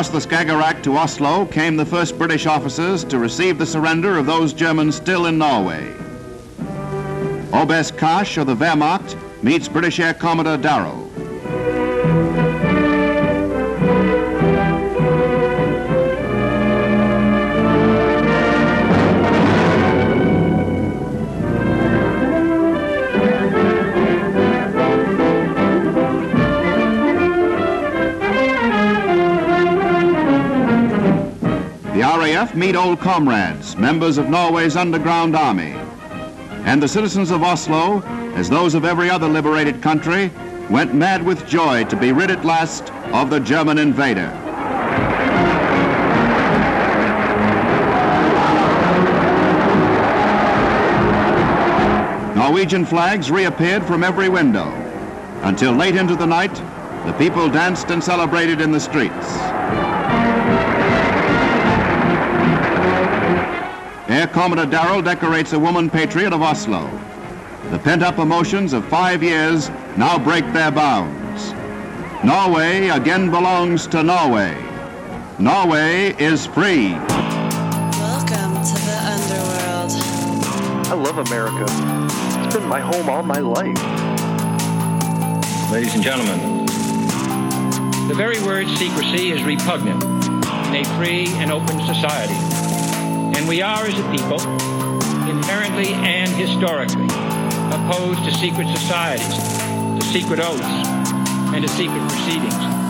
Across the Skagerrak to Oslo came the first British officers to receive the surrender of those Germans still in Norway. Oberst Kasch of the Wehrmacht meets British Air Commodore Darrow. Meet old comrades, members of Norway's underground army. And the citizens of Oslo, as those of every other liberated country, went mad with joy to be rid at last of the German invader. Norwegian flags reappeared from every window. Until late into the night, the people danced and celebrated in the streets. Air Commodore Darrell decorates a woman patriot of Oslo. The pent-up emotions of five years now break their bounds. Norway again belongs to Norway. Norway is free. Welcome to the underworld. I love America. It's been my home all my life. Ladies and gentlemen, the very word secrecy is repugnant in a free and open society. And we are, as a people, inherently and historically opposed to secret societies, to secret oaths, and to secret proceedings.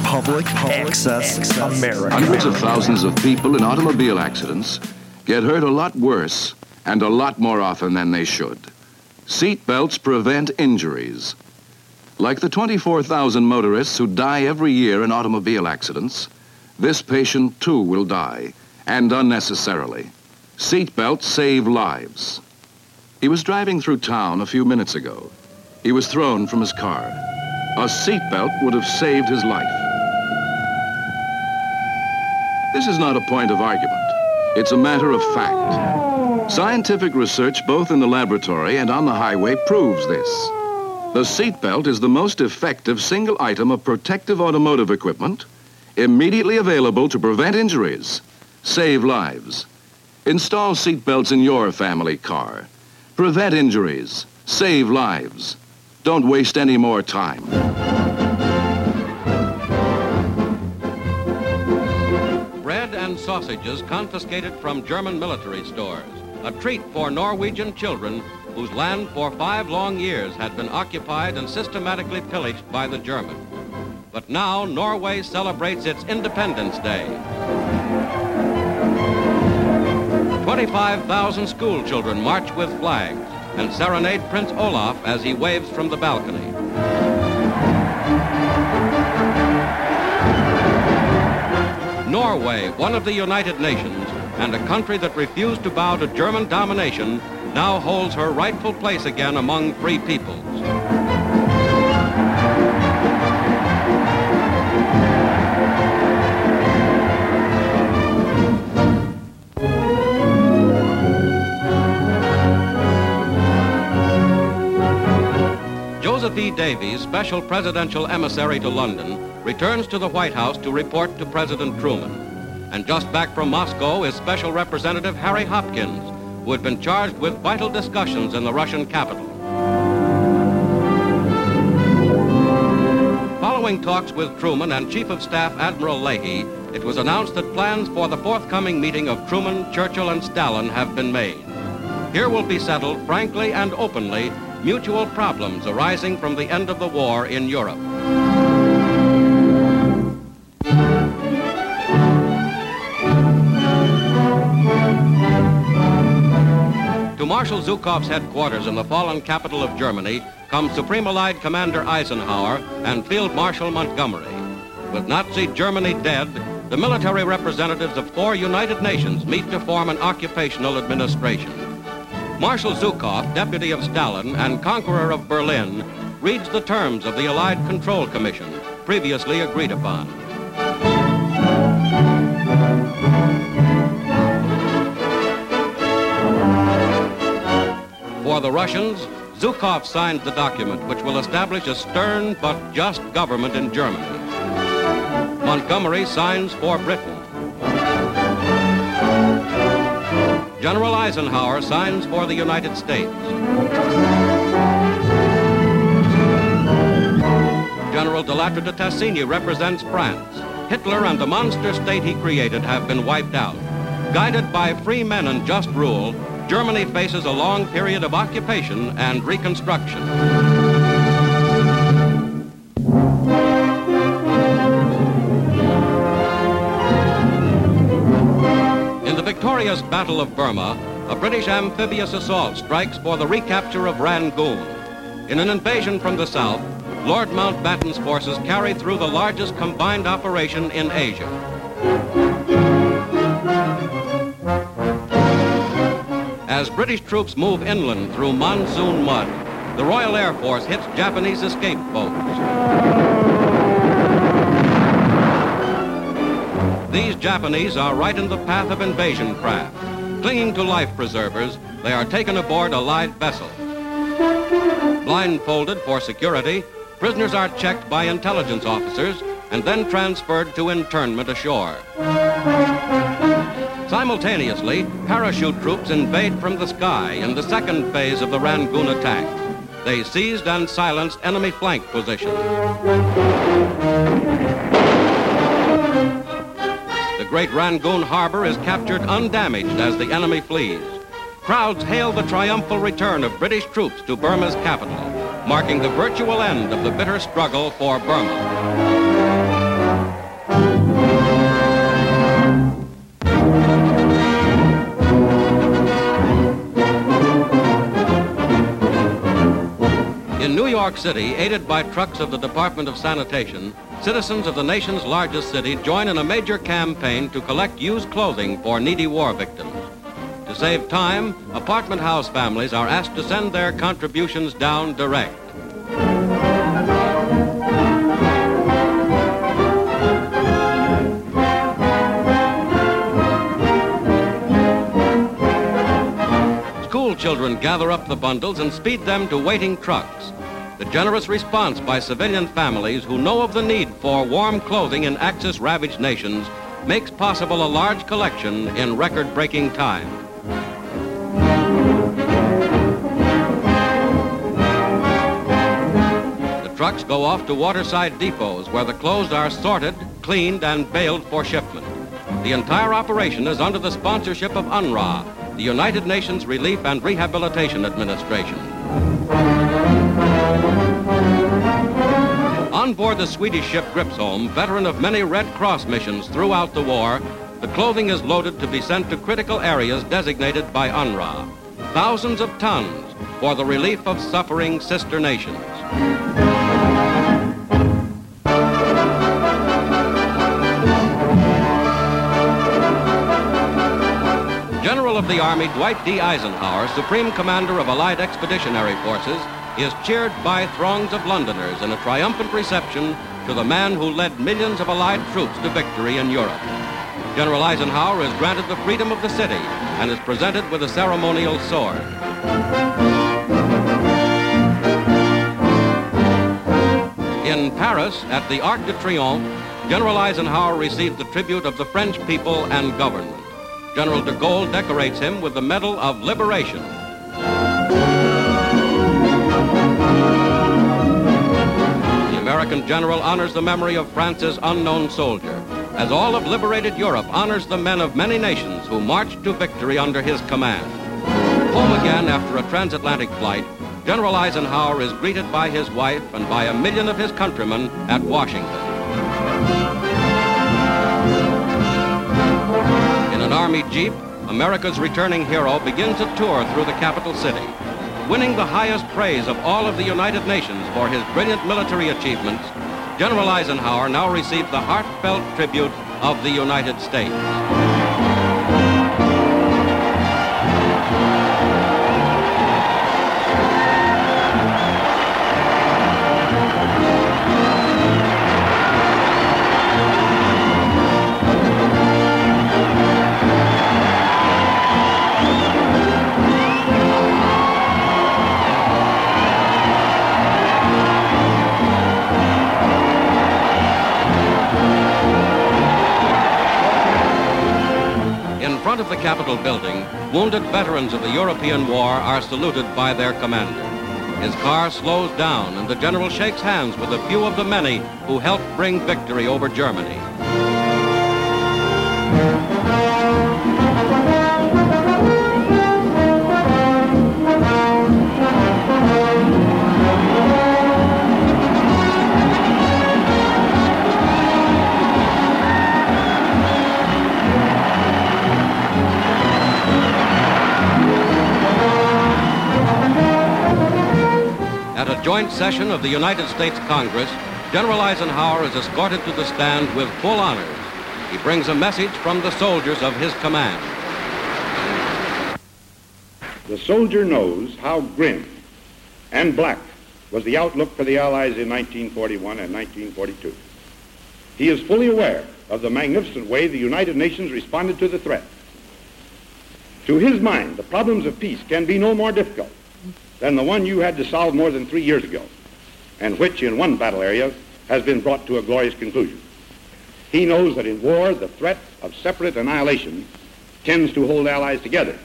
on Public Access America. Hundreds of thousands of people in automobile accidents get hurt a lot worse and a lot more often than they should. Seat belts prevent injuries. Like the 24,000 motorists who die every year in automobile accidents, this patient too will die, and unnecessarily. Seat belts save lives. He was driving through town a few minutes ago. He was thrown from his car. A seatbelt would have saved his life. This is not a point of argument. It's a matter of fact. Scientific research both in the laboratory and on the highway proves this. The seatbelt is the most effective single item of protective automotive equipment immediately available to prevent injuries, save lives. Install seatbelts in your family car. Prevent injuries, save lives. Don't waste any more time. Sausages confiscated from German military stores. A treat for Norwegian children whose land for five long years had been occupied and systematically pillaged by the German. But now Norway celebrates its Independence Day. 25,000 school children march with flags and serenade Prince Olaf as he waves from the balcony. Norway, one of the United Nations, and a country that refused to bow to German domination, now holds her rightful place again among free peoples. E. Davies, special presidential emissary to London, returns to the White House to report to President Truman. And just back from Moscow is Special Representative Harry Hopkins, who had been charged with vital discussions in the Russian capital. Following talks with Truman and Chief of Staff Admiral Leahy, it was announced that plans for the forthcoming meeting of Truman, Churchill, and Stalin have been made. Here will be settled frankly and openly mutual problems arising from the end of the war in Europe. To Marshal Zhukov's headquarters in the fallen capital of Germany come Supreme Allied Commander Eisenhower and Field Marshal Montgomery. With Nazi Germany dead, the military representatives of four United Nations meet to form an occupational administration. Marshal Zhukov, deputy of Stalin and conqueror of Berlin, reads the terms of the Allied Control Commission, previously agreed upon. For the Russians, Zhukov signed the document which will establish a stern but just government in Germany. Montgomery signs for Britain. General Eisenhower signs for the United States. General de de Tassigny represents France. Hitler and the monster state he created have been wiped out. Guided by free men and just rule, Germany faces a long period of occupation and reconstruction. Victorious Battle of Burma, a British amphibious assault strikes for the recapture of Rangoon. In an invasion from the south, Lord Mountbatten's forces carried through the largest combined operation in Asia. As British troops move inland through monsoon mud, the Royal Air Force hits Japanese escape boats. These Japanese are right in the path of invasion craft. Clinging to life preservers, they are taken aboard Allied vessel. Blindfolded for security, prisoners are checked by intelligence officers and then transferred to internment ashore. Simultaneously, parachute troops invade from the sky in the second phase of the Rangoon attack. They seized and silenced enemy flank positions. Great Rangoon harbor is captured undamaged as the enemy flees. Crowds hail the triumphal return of British troops to Burma's capital, marking the virtual end of the bitter struggle for Burma. York City, aided by trucks of the Department of Sanitation, citizens of the nation's largest city join in a major campaign to collect used clothing for needy war victims. To save time, apartment house families are asked to send their contributions down direct. School children gather up the bundles and speed them to waiting trucks. The generous response by civilian families who know of the need for warm clothing in Axis ravaged nations makes possible a large collection in record breaking time. The trucks go off to waterside depots where the clothes are sorted, cleaned, and baled for shipment. The entire operation is under the sponsorship of UNRRA, the United Nations Relief and Rehabilitation Administration. On board the Swedish ship Gripsholm, veteran of many Red Cross missions throughout the war, the clothing is loaded to be sent to critical areas designated by UNRRA. Thousands of tons for the relief of suffering sister nations. General of the Army Dwight D. Eisenhower, Supreme Commander of Allied Expeditionary Forces, is cheered by throngs of Londoners in a triumphant reception to the man who led millions of Allied troops to victory in Europe. General Eisenhower is granted the freedom of the city and is presented with a ceremonial sword. In Paris, at the Arc de Triomphe, General Eisenhower received the tribute of the French people and government. General de Gaulle decorates him with the Medal of Liberation. American general honors the memory of France's unknown soldier, as all of liberated Europe honors the men of many nations who marched to victory under his command. Home again after a transatlantic flight, General Eisenhower is greeted by his wife and by a million of his countrymen at Washington. In an Army Jeep, America's returning hero begins a tour through the capital city. Winning the highest praise of all of the United Nations for his brilliant military achievements, General Eisenhower now receives the heartfelt tribute of the United States. Front of the Capitol building, wounded veterans of the European War are saluted by their commander. His car slows down and the general shakes hands with a few of the many who helped bring victory over Germany. Joint session of the United States Congress, General Eisenhower is escorted to the stand with full honors. He brings a message from the soldiers of his command. The soldier knows how grim and black was the outlook for the Allies in 1941 and 1942. He is fully aware of the magnificent way the United Nations responded to the threat. To his mind, the problems of peace can be no more difficult than the one you had to solve more than three years ago, and which in one battle area has been brought to a glorious conclusion. He knows that in war, the threat of separate annihilation tends to hold allies together.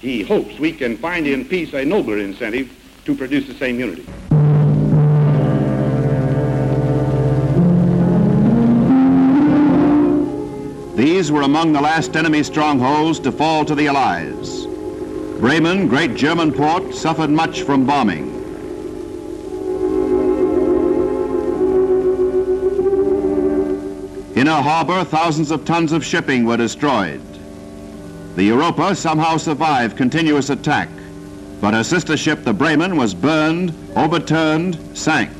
He hopes we can find in peace a nobler incentive to produce the same unity. These were among the last enemy strongholds to fall to the Allies. Bremen, great German port, suffered much from bombing. In her harbor, thousands of tons of shipping were destroyed. The Europa somehow survived continuous attack, but her sister ship, the Bremen, was burned, overturned, sank.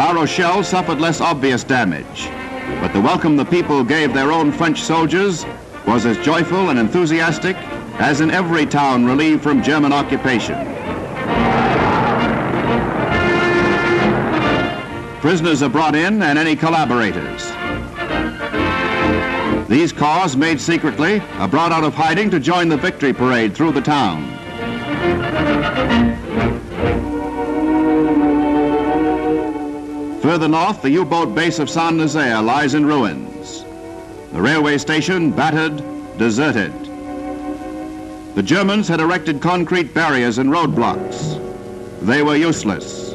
La Rochelle suffered less obvious damage, but the welcome the people gave their own French soldiers was as joyful and enthusiastic as in every town relieved from German occupation. Prisoners are brought in and any collaborators. These cars, made secretly, are brought out of hiding to join the victory parade through the town. Further north, the U-boat base of Saint Nazaire lies in ruins. The railway station battered, deserted. The Germans had erected concrete barriers and roadblocks. They were useless.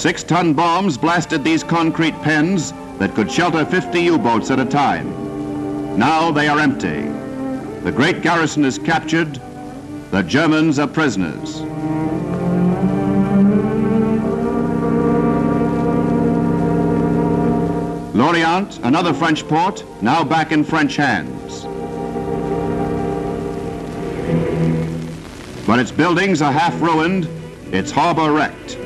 Six-ton bombs blasted these concrete pens that could shelter 50 U-boats at a time. Now they are empty. The great garrison is captured. The Germans are prisoners. Lorient, another French port, now back in French hands. But its buildings are half ruined, its harbor wrecked.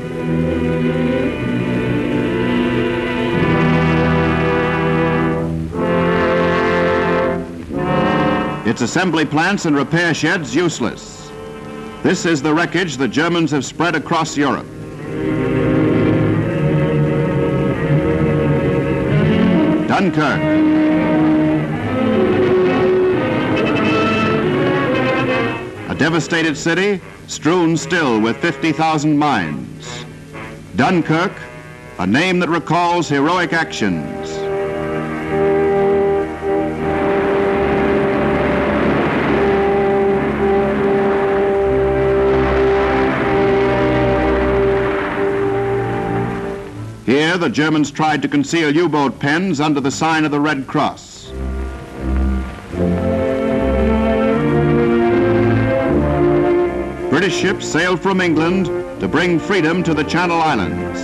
Its assembly plants and repair sheds useless. This is the wreckage the Germans have spread across Europe. Dunkirk. A devastated city strewn still with 50,000 mines. Dunkirk, a name that recalls heroic actions. Here, the Germans tried to conceal U-boat pens under the sign of the Red Cross. British ships sailed from England to bring freedom to the Channel Islands.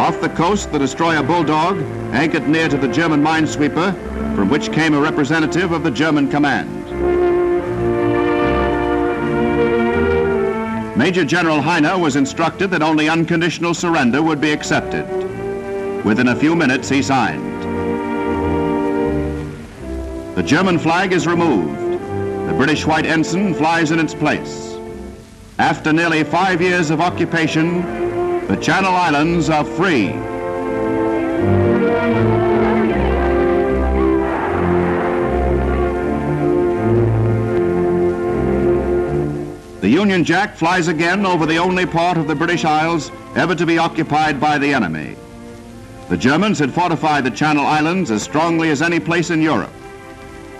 Off the coast, the destroyer Bulldog anchored near to the German minesweeper, from which came a representative of the German command. Major General Heine was instructed that only unconditional surrender would be accepted. Within a few minutes, he signed. The German flag is removed. The British white ensign flies in its place. After nearly five years of occupation, the Channel Islands are free. Union Jack flies again over the only part of the British Isles ever to be occupied by the enemy. The Germans had fortified the Channel Islands as strongly as any place in Europe.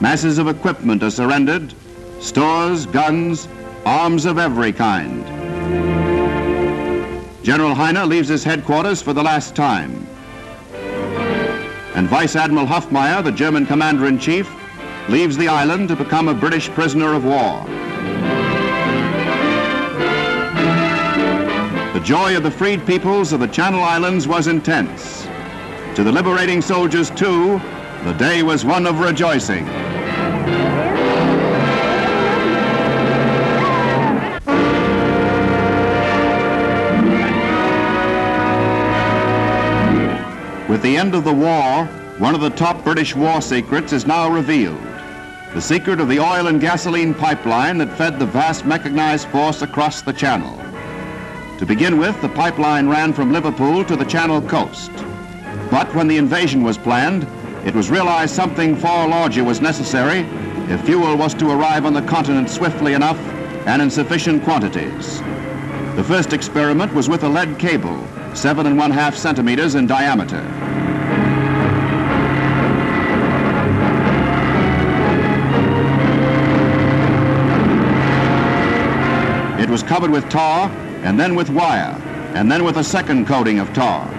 Masses of equipment are surrendered, stores, guns, arms of every kind. General Heine leaves his headquarters for the last time. And Vice Admiral Hüffmeier, the German commander-in-chief, leaves the island to become a British prisoner of war. Joy of the freed peoples of the Channel Islands was intense. To the liberating soldiers, too, the day was one of rejoicing. With the end of the war, one of the top British war secrets is now revealed. The secret of the oil and gasoline pipeline that fed the vast mechanized force across the channel. To begin with, the pipeline ran from Liverpool to the Channel coast. But when the invasion was planned, it was realized something far larger was necessary if fuel was to arrive on the continent swiftly enough and in sufficient quantities. The first experiment was with a lead cable, seven and one half centimeters in diameter. It was covered with tar, and then with wire, and then with a second coating of tar.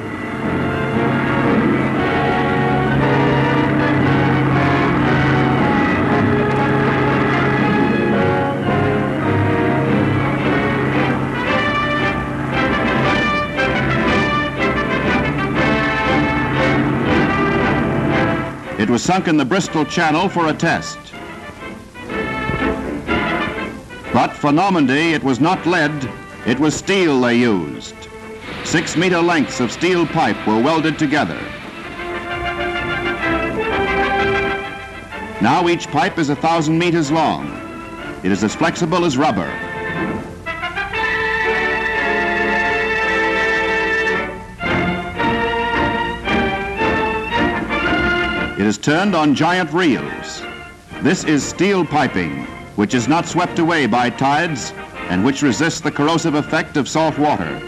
It was sunk in the Bristol Channel for a test. But for Normandy, it was not lead, it was steel they used. Six meter lengths of steel pipe were welded together. Now each pipe is a thousand meters long. It is as flexible as rubber. It is turned on giant reels. This is steel piping, which is not swept away by tides and which resists the corrosive effect of salt water.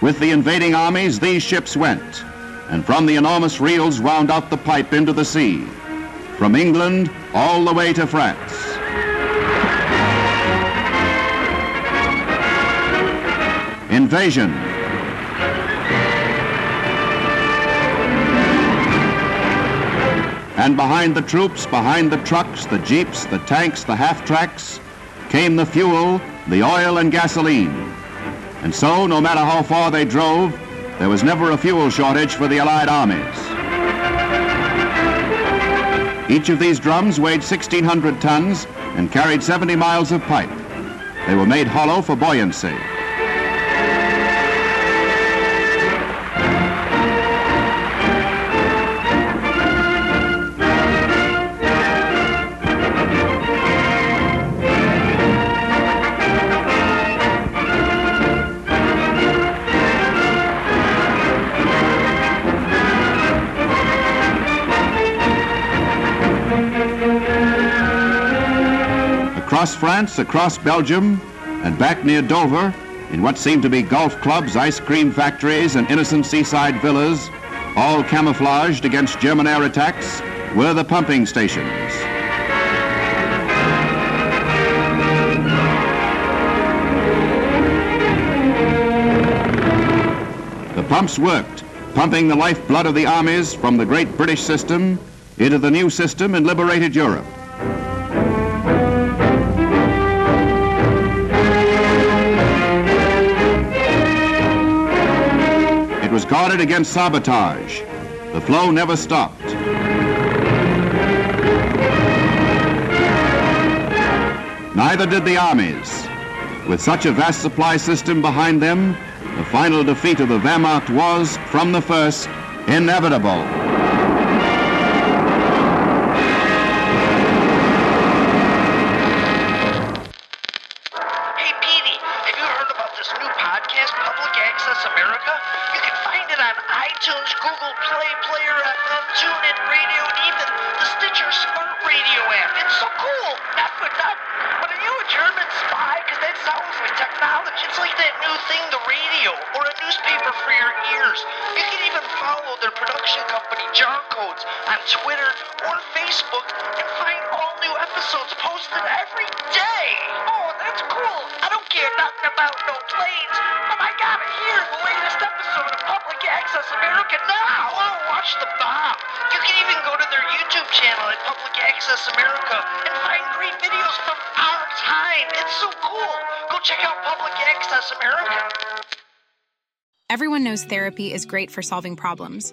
With the invading armies, these ships went, and from the enormous reels wound out the pipe into the sea, from England all the way to France. Invasion. And behind the troops, behind the trucks, the jeeps, the tanks, the half-tracks, came the fuel, the oil and gasoline. And so, no matter how far they drove, there was never a fuel shortage for the Allied armies. Each of these drums weighed 1,600 tons and carried 70 miles of pipe. They were made hollow for buoyancy. France, across Belgium, and back near Dover, in what seemed to be golf clubs, ice cream factories, and innocent seaside villas, all camouflaged against German air attacks, were the pumping stations. The pumps worked, pumping the lifeblood of the armies from the great British system into the new system in liberated Europe. Guarded against sabotage. The flow never stopped. Neither did the armies. With such a vast supply system behind them, the final defeat of the Wehrmacht was, from the first, inevitable. Production company, Codes, on Twitter or Facebook and find all new episodes posted every day. Oh, that's cool. I don't care nothing about no planes, but I gotta hear the latest episode of Public Access America now. Oh, watch the bomb. You can even go to their YouTube channel at Public Access America and find great videos from our time. It's so cool. Go check out Public Access America. Everyone knows therapy is great for solving problems,